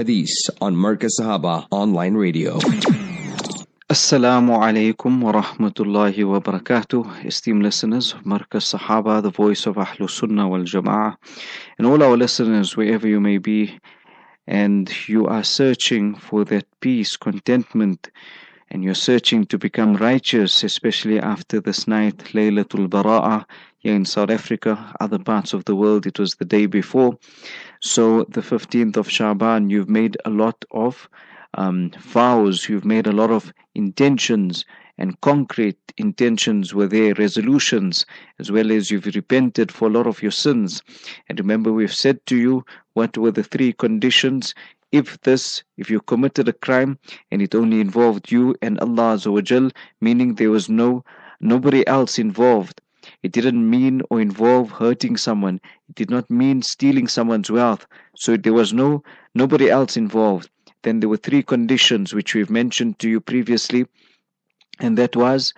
Hadith on Markaz Sahaba Online Radio. Assalamu alaikum wa rahmatullahi wa barakatuh. Esteemed listeners of Markaz Sahaba, the voice of Ahlul Sunnah wal Jama'ah, and all our listeners, wherever you may be, and you are searching for that peace, contentment, and you're searching to become righteous, especially after this night, Laylatul Bara'ah, here in South Africa, other parts of the world, it was the day before. So, the 15th of Shaban, you've made a lot of um, vows, you've made a lot of intentions, and concrete intentions were there, resolutions, as well as you've repented for a lot of your sins. And remember, we've said to you what were the three conditions if this, if you committed a crime and it only involved you and Allah Azawajal, meaning there was no nobody else involved. It didn't mean or involve hurting someone. It did not mean stealing someone's wealth. So there was no nobody else involved. Then there were three conditions which we've mentioned to you previously, and that was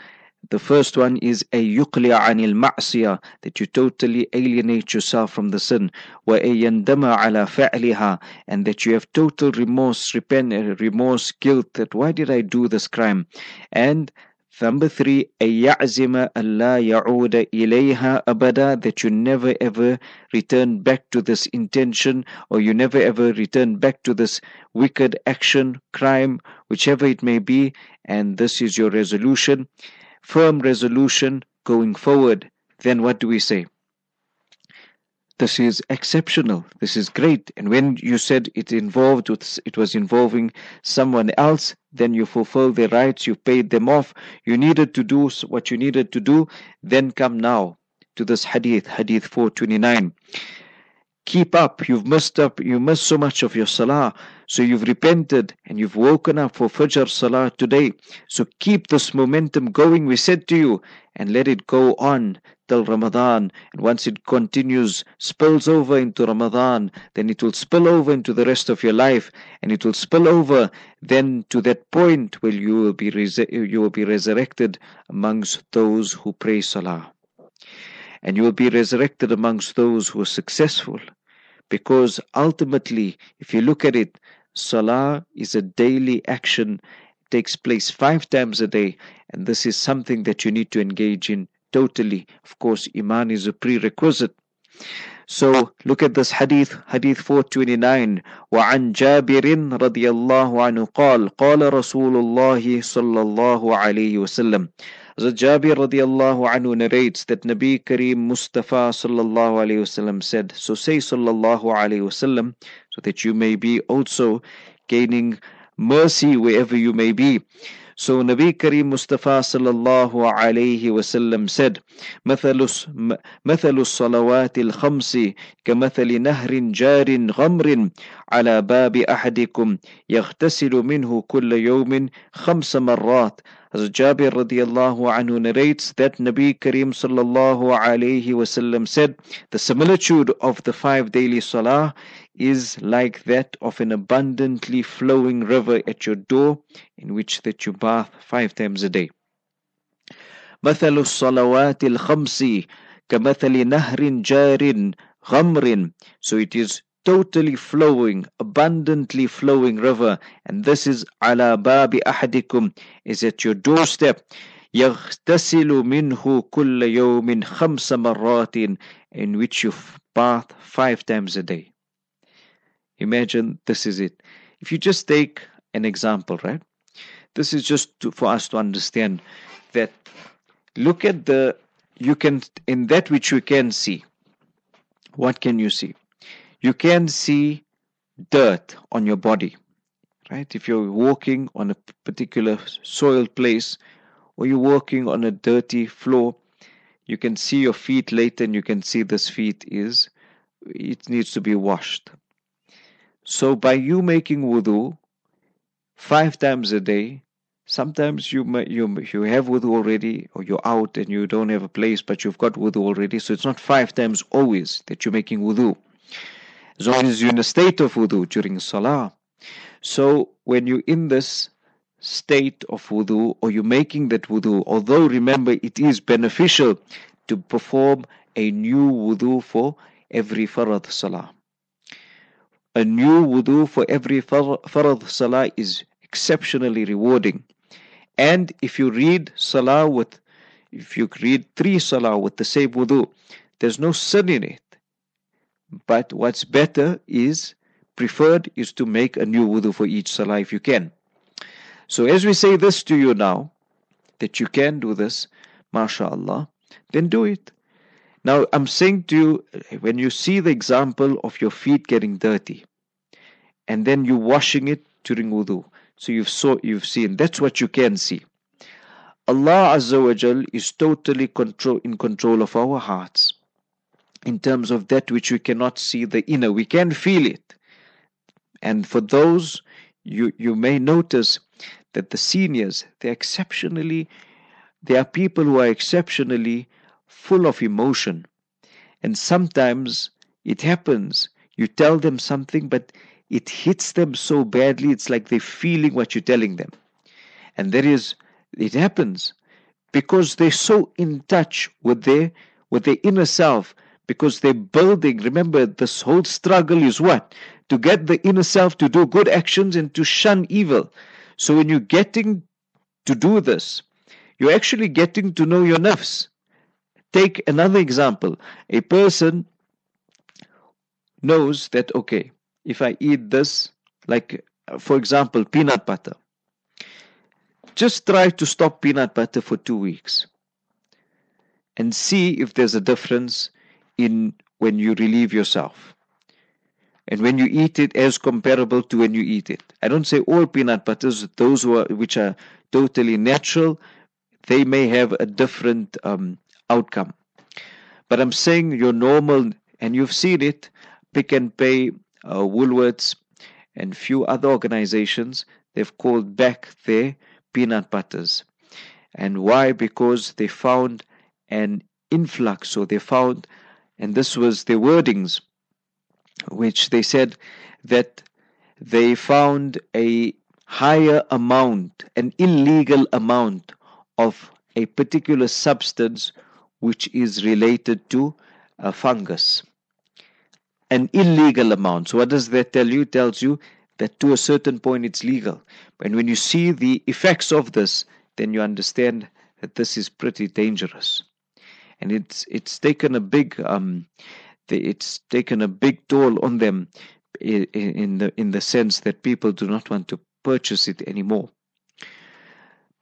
the first one is a yuqli'a anil ma'siyah, that you totally alienate yourself from the sin. Wa yandama ala fa'liha, and that you have total remorse, repent, remorse, guilt, that why did I do this crime? And Number three, أَيَعْزِمَ أَلَّا يَعُودَ إِلَيْهَا أَبَدًا That you never ever return back to this intention or you never ever return back to this wicked action, crime, whichever it may be. And this is your resolution firm resolution going forward, then what do we say? This is exceptional. This is great. And when you said it involved, it was involving someone else, then you fulfill their rights, you paid them off, you needed to do what you needed to do, then come now to this hadith, hadith 429 keep up. You've missed up, you missed so much of your salah. So you've repented and you've woken up for Fajr Salah today. So keep this momentum going, we said to you, and let it go on till Ramadan. And once it continues, spills over into Ramadan, then it will spill over into the rest of your life, and it will spill over then to that point where you will be you will be resurrected amongst those who pray Salah and you will be resurrected amongst those who are successful. Because ultimately, if you look at it, Salah is a daily action, it takes place five times a day, and this is something that you need to engage in totally. Of course, Iman is a prerequisite. So look at this hadith, hadith 429. وعن جابر رضي الله عنه قال قال رسول الله صلى الله عليه وسلم Hazrat Jabir radiallahu anhu narrates that Nabi Kareem Mustafa sallallahu alayhi wasallam said, So say sallallahu alayhi wasallam, so that you may be also gaining mercy wherever you may be. So Nabi Kareem Mustafa sallallahu alayhi wasallam said, مثل مثل الصلوات الخمس كمثل نهر جار غمر على باب أحدكم يغتسل منه كل يوم خمس مرات As Jabir radiallahu anhu narrates that Nabi Kareem sallallahu alayhi wasallam said, the similitude of the five daily salah is like that of an abundantly flowing river at your door in which that you bath five times a day. مثل الصلوات الخمس كمثل نهر جار غمر So it is totally flowing, abundantly flowing river. And this is ala babi ahadikum, is at your doorstep. يغتسل منه كل يوم خمس مرات in which you bath five times a day. Imagine this is it. If you just take an example, right? This is just to, for us to understand that look at the you can in that which you can see. What can you see? you can see dirt on your body, right? If you're walking on a particular soiled place or you're walking on a dirty floor, you can see your feet later and you can see this feet is, it needs to be washed. So by you making wudu five times a day, sometimes you you you have wudu already or you're out and you don't have a place but you've got wudu already so it's not five times always that you're making wudu as long as you're in a state of wudu during salah. So when you're in this state of wudu or you're making that wudu, although remember it is beneficial to perform a new wudu for every farad salah. A new wudu for every farad salah is exceptionally rewarding. And if you read salah with, if you read three salah with the same wudu, there's no sin in it. But what's better is, preferred is to make a new wudu for each salah if you can. So as we say this to you now, that you can do this, mashallah, then do it. Now I'm saying to you, when you see the example of your feet getting dirty, and then you washing it during wudu, so you've saw you've seen that's what you can see. Allah Azza wa Jal is totally control in control of our hearts. In terms of that which we cannot see the inner, we can feel it. And for those you you may notice that the seniors they're exceptionally they are people who are exceptionally full of emotion. And sometimes it happens, you tell them something, but it hits them so badly, it's like they're feeling what you're telling them. And there is, it happens because they're so in touch with their, with their inner self, because they're building. Remember, this whole struggle is what? To get the inner self to do good actions and to shun evil. So when you're getting to do this, you're actually getting to know your nafs. Take another example. A person knows that, okay, if I eat this, like for example, peanut butter, just try to stop peanut butter for two weeks and see if there's a difference in when you relieve yourself and when you eat it as comparable to when you eat it. I don't say all peanut butters, those who are, which are totally natural, they may have a different um, outcome. But I'm saying your normal, and you've seen it, Pick n Pay, uh, Woolworths, and few other organizations, they've called back their peanut butters. And why? Because they found an influx, so they found, and this was their wordings, which they said that they found a higher amount, an illegal amount of a particular substance which is related to a fungus. An illegal amount. So, what does that tell you? It tells you that to a certain point it's legal. And when you see the effects of this, then you understand that this is pretty dangerous. And it's it's taken a big um, it's taken a big toll on them in the in the sense that people do not want to purchase it anymore.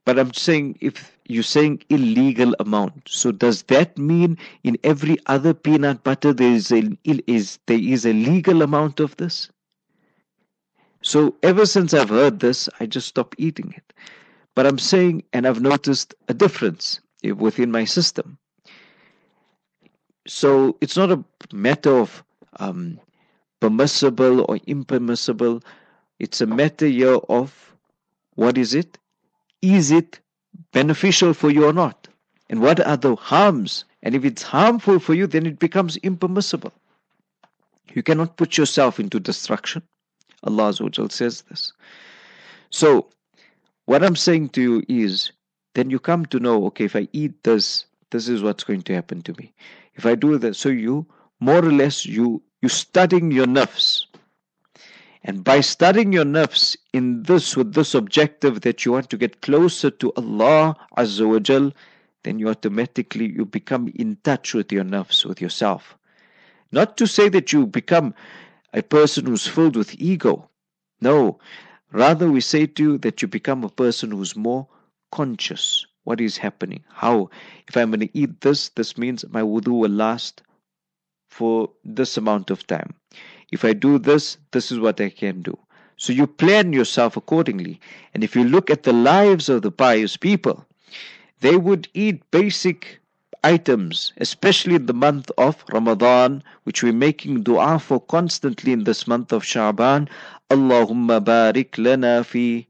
But I'm saying if you're saying illegal amount, so does that mean in every other peanut butter there is a is there is a legal amount of this? So ever since I've heard this, I just stopped eating it. But I'm saying, and I've noticed a difference within my system. So it's not a matter of um, permissible or impermissible. It's a matter here of what is it? Is it beneficial for you or not? And what are the harms? And if it's harmful for you, then it becomes impermissible. You cannot put yourself into destruction. Allah says this. So, what I'm saying to you is, then you come to know, okay, if I eat this, this is what's going to happen to me. If I do that, so you more or less you you studying your nafs. And by studying your nafs in this with this objective that you want to get closer to Allah Azza wa Jal, then you automatically you become in touch with your nafs, with yourself. Not to say that you become a person who's filled with ego. No. Rather we say to you that you become a person who's more conscious. What is happening? How? If I'm going to eat this, this means my wudu will last for this amount of time If I do this, this is what I can do. So you plan yourself accordingly. And if you look at the lives of the pious people, they would eat basic items, especially in the month of Ramadan, which we're making dua for constantly in this month of Sha'ban. Allahumma barik lana fi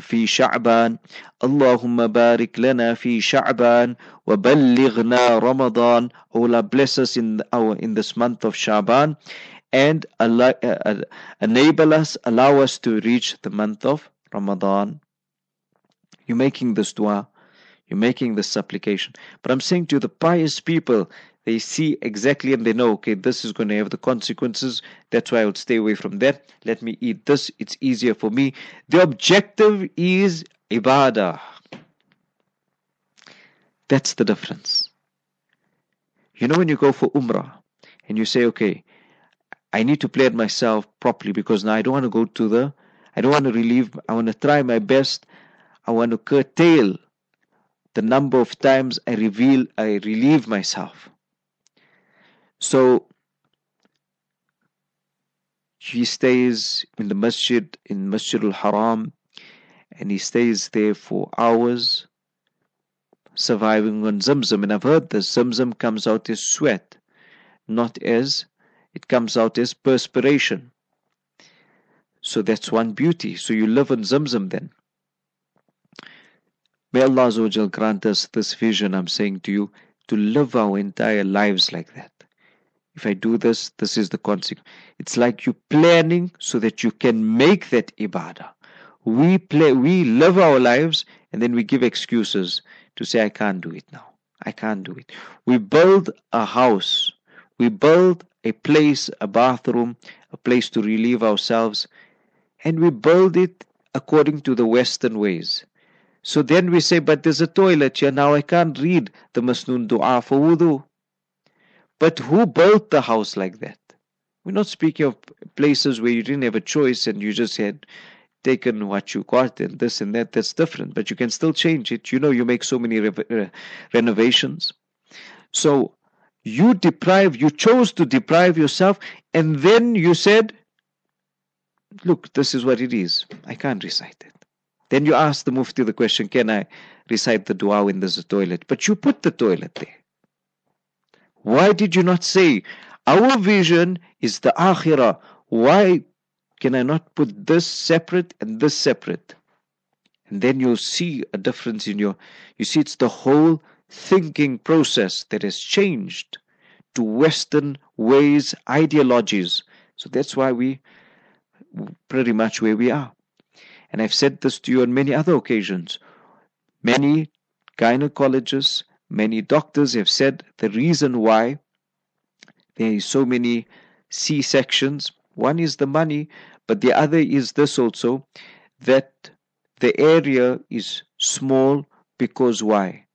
في شعبان اللهم بارك لنا في شعبان وبلغنا رمضان Allah bless us in our in this month of Sha'ban and uh, uh, enable us, allow us to reach the month of Ramadan. You're making this dua, you're making this supplication. But I'm saying to the pious people, They see exactly and they know, okay, this is going to have the consequences. That's why I would stay away from that. Let me eat this. It's easier for me. The objective is ibadah. That's the difference. You know, when you go for Umrah and you say, okay, I need to play it myself properly because now I don't want to go to the, I don't want to relieve, I want to try my best. I want to curtail the number of times I reveal, I relieve myself. So he stays in the masjid, in Masjid al Haram, and he stays there for hours, surviving on Zamzam. And I've heard that Zamzam comes out as sweat, not as, it comes out as perspiration. So that's one beauty. So you live on Zamzam then. May Allah grant us this vision, I'm saying to you, to live our entire lives like that. If I do this, this is the consequence. It's like you planning so that you can make that ibadah. We play, we live our lives and then we give excuses to say, I can't do it now. I can't do it. We build a house. We build a place, a bathroom, a place to relieve ourselves, and we build it according to the Western ways. So then we say, but there's a toilet here. Now I can't read the Masnoon dua for wudu. But who built the house like that? We're not speaking of places where you didn't have a choice and you just had taken what you got and this and that. That's different. But you can still change it. You know, you make so many re- uh, renovations. So you deprive, you chose to deprive yourself, and then you said, Look, this is what it is. I can't recite it. Then you ask the Mufti the question, can I recite the dua when there's a toilet? But you put the toilet there. Why did you not say, our vision is the akhirah? Why can I not put this separate and this separate? And then you'll see a difference in your, you see, it's the whole thinking process that has changed to Western ways, ideologies. So that's why we pretty much where we are. And I've said this to you on many other occasions. Many gynecologists, many doctors have said the reason why there is so many C sections. One is the money, but the other is this also that the area is small because why?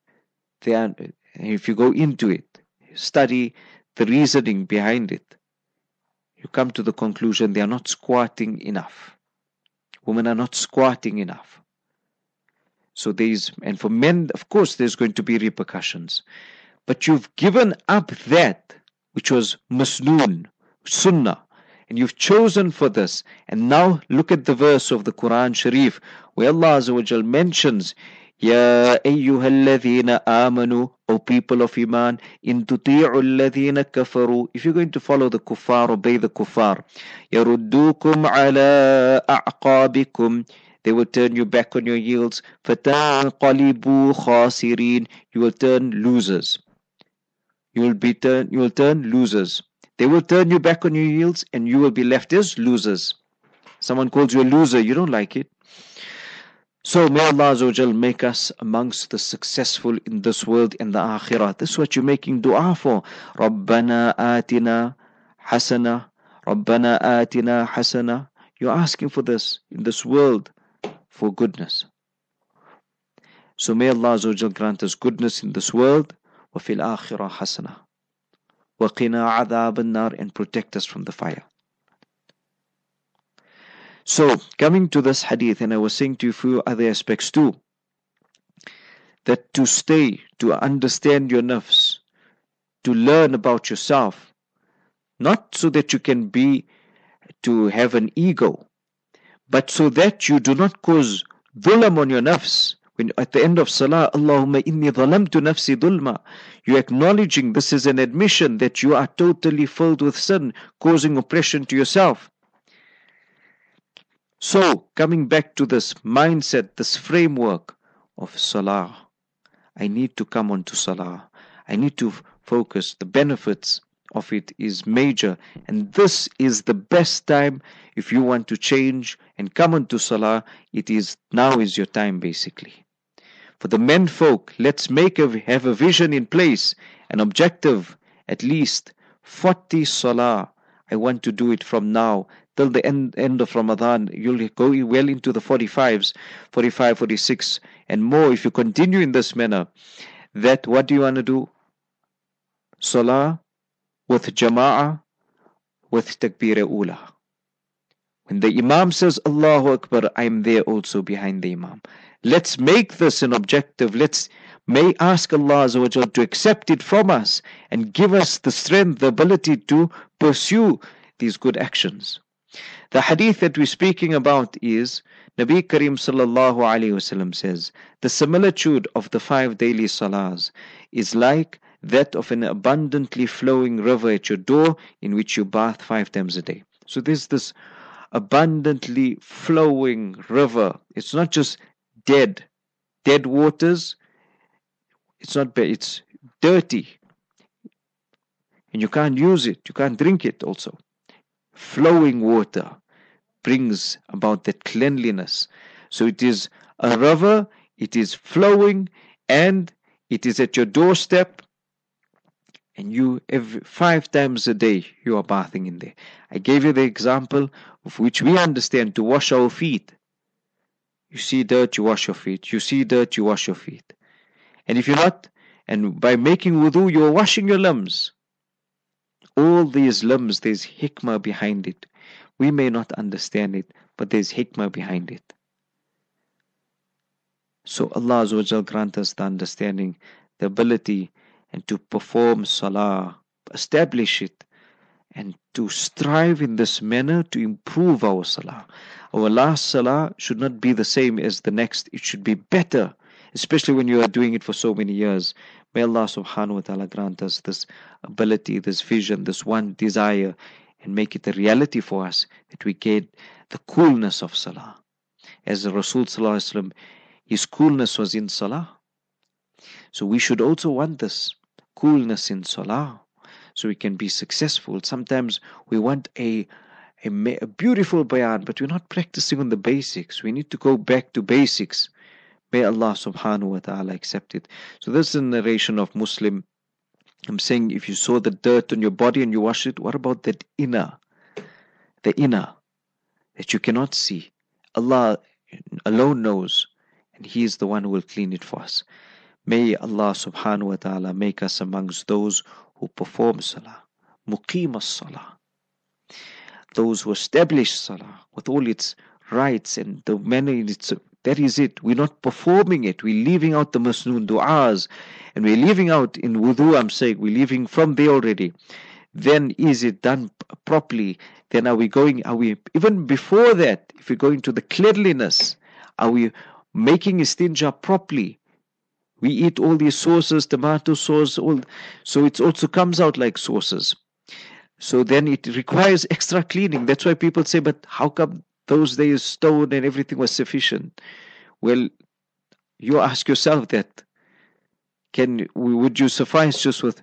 They are, if you go into it, study the reasoning behind it, you come to the conclusion they are not squatting enough. Women are not squatting enough. So there's, and for men, of course, there's going to be repercussions. But you've given up that which was masnoon, sunnah, and you've chosen for this. And now look at the verse of the Quran Sharif where Allah mentions يا أيها الذين آمنوا O people of Iman إن تطيعوا الذين كفروا If you're going to follow the kuffar obey the kuffar يردوكم على أعقابكم They will turn you back on your heels فتنقلبوا خاسرين You will turn losers You will be turn you will turn losers They will turn you back on your heels and you will be left as losers Someone calls you a loser you don't like it so may Allah make us amongst the successful in this world and the akhirah. This is what you're making dua for. رَبَّنَا آتِنَا حَسَنَةً رَبَّنَا آتِنَا حَسَنَةً You're asking for this in this world for goodness. So may Allah grant us goodness in this world وفي الآخرة حسنة وقنا عذاب النار and protect us from the fire. So, coming to this hadith, and I was saying to you a few other aspects too, that to stay, to understand your nafs, to learn about yourself, not so that you can be, to have an ego, but so that you do not cause dhulam on your nafs. When at the end of salah, Allahumma inni dhalamtu nafsi dhulma, you're acknowledging this is an admission that you are totally filled with sin, causing oppression to yourself. So, coming back to this mindset, this framework of Salah, I need to come on to Salah. I need to focus. The benefits of it is major. And this is the best time if you want to change and come on to Salah. It is now is your time basically. For the men folk, let's make a, have a vision in place, an objective, at least 40 salah. I want to do it from now till the end, end of Ramadan. You'll go well into the 45s, 45, 46, and more if you continue in this manner. That what do you want to do? Salah with Jama'ah, with Takbir Ula. When the Imam says Allahu Akbar, I'm there also behind the Imam. Let's make this an objective. Let's may ask Allah to accept it from us and give us the strength, the ability to pursue these good actions. The hadith that we're speaking about is Nabi Karim sallallahu alayhi wasallam says, the similitude of the five daily salahs is like that of an abundantly flowing river at your door in which you bath five times a day. So there's this abundantly flowing river. It's not just dead, dead waters. It's not bad, it's dirty. And you can't use it, you can't drink it also. Flowing water brings about that cleanliness. So it is a river, it is flowing, and it is at your doorstep and you every five times a day you are bathing in there. I gave you the example of which we understand to wash our feet. You see dirt, you wash your feet. You see dirt, you wash your feet. And if you're not, and by making wudu, you're washing your limbs. All these limbs, there's hikmah behind it. We may not understand it, but there's hikmah behind it. So Allah grant us the understanding, the ability and to perform salah, establish it, and to strive in this manner to improve our salah. Our last salah should not be the same as the next, it should be better, especially when you are doing it for so many years. May Allah subhanahu wa ta'ala grant us this ability, this vision, this one desire, and make it a reality for us that we get the coolness of salah. As Rasul his coolness was in salah. So we should also want this coolness in salah so we can be successful. Sometimes we want a, a beautiful bayan, but we're not practicing on the basics. We need to go back to basics. May Allah subhanahu wa ta'ala accept it. So this is a narration of Muslim. I'm saying if you saw the dirt on your body and you wash it, what about that inner? The inner that you cannot see. Allah alone knows, and He is the one who will clean it for us. May Allah subhanahu wa ta'ala make us amongst those who perform salah, muqim salah, those who establish salah with all its rights and the manner in it's that is it. We're not performing it. We're leaving out the masnoon du'as and we're leaving out in wudu, I'm saying, we're leaving from there already. Then is it done properly? Then are we going, are we, even before that, if we're going to the cleanliness, are we making istinja properly? We eat all these sauces, tomato sauce, all so it also comes out like sauces. So then it requires extra cleaning. That's why people say, but how come those days stone and everything was sufficient? Well, you ask yourself that. Can would you suffice just with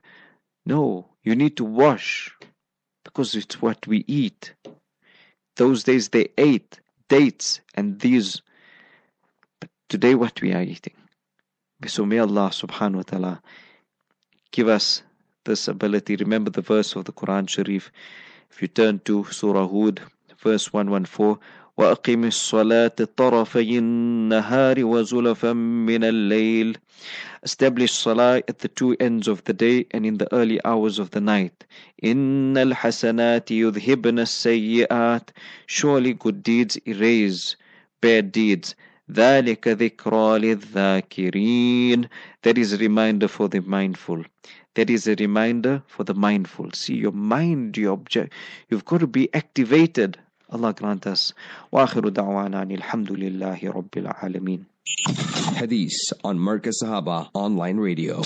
no, you need to wash because it's what we eat. Those days they ate dates and these but today what we are eating. So may Allah subhanahu wa ta'ala give us this ability. Remember the verse of the Quran Sharif. If you turn to Surah Hud, verse 114, وأقم الصلاة طرفي النهار وزلفا من الليل Establish salah at the two ends of the day and in the early hours of the night. إن الحسنات يذهبن السيئات Surely good deeds erase bad deeds. ذلك ذكرى للذاكرين That is a reminder for the mindful. That is a reminder for the mindful. See, your mind, your object, you've got to be activated. Allah grant us. وآخر دعوانا أن الحمد لله رب العالمين. On Markaz Sahaba Online Radio.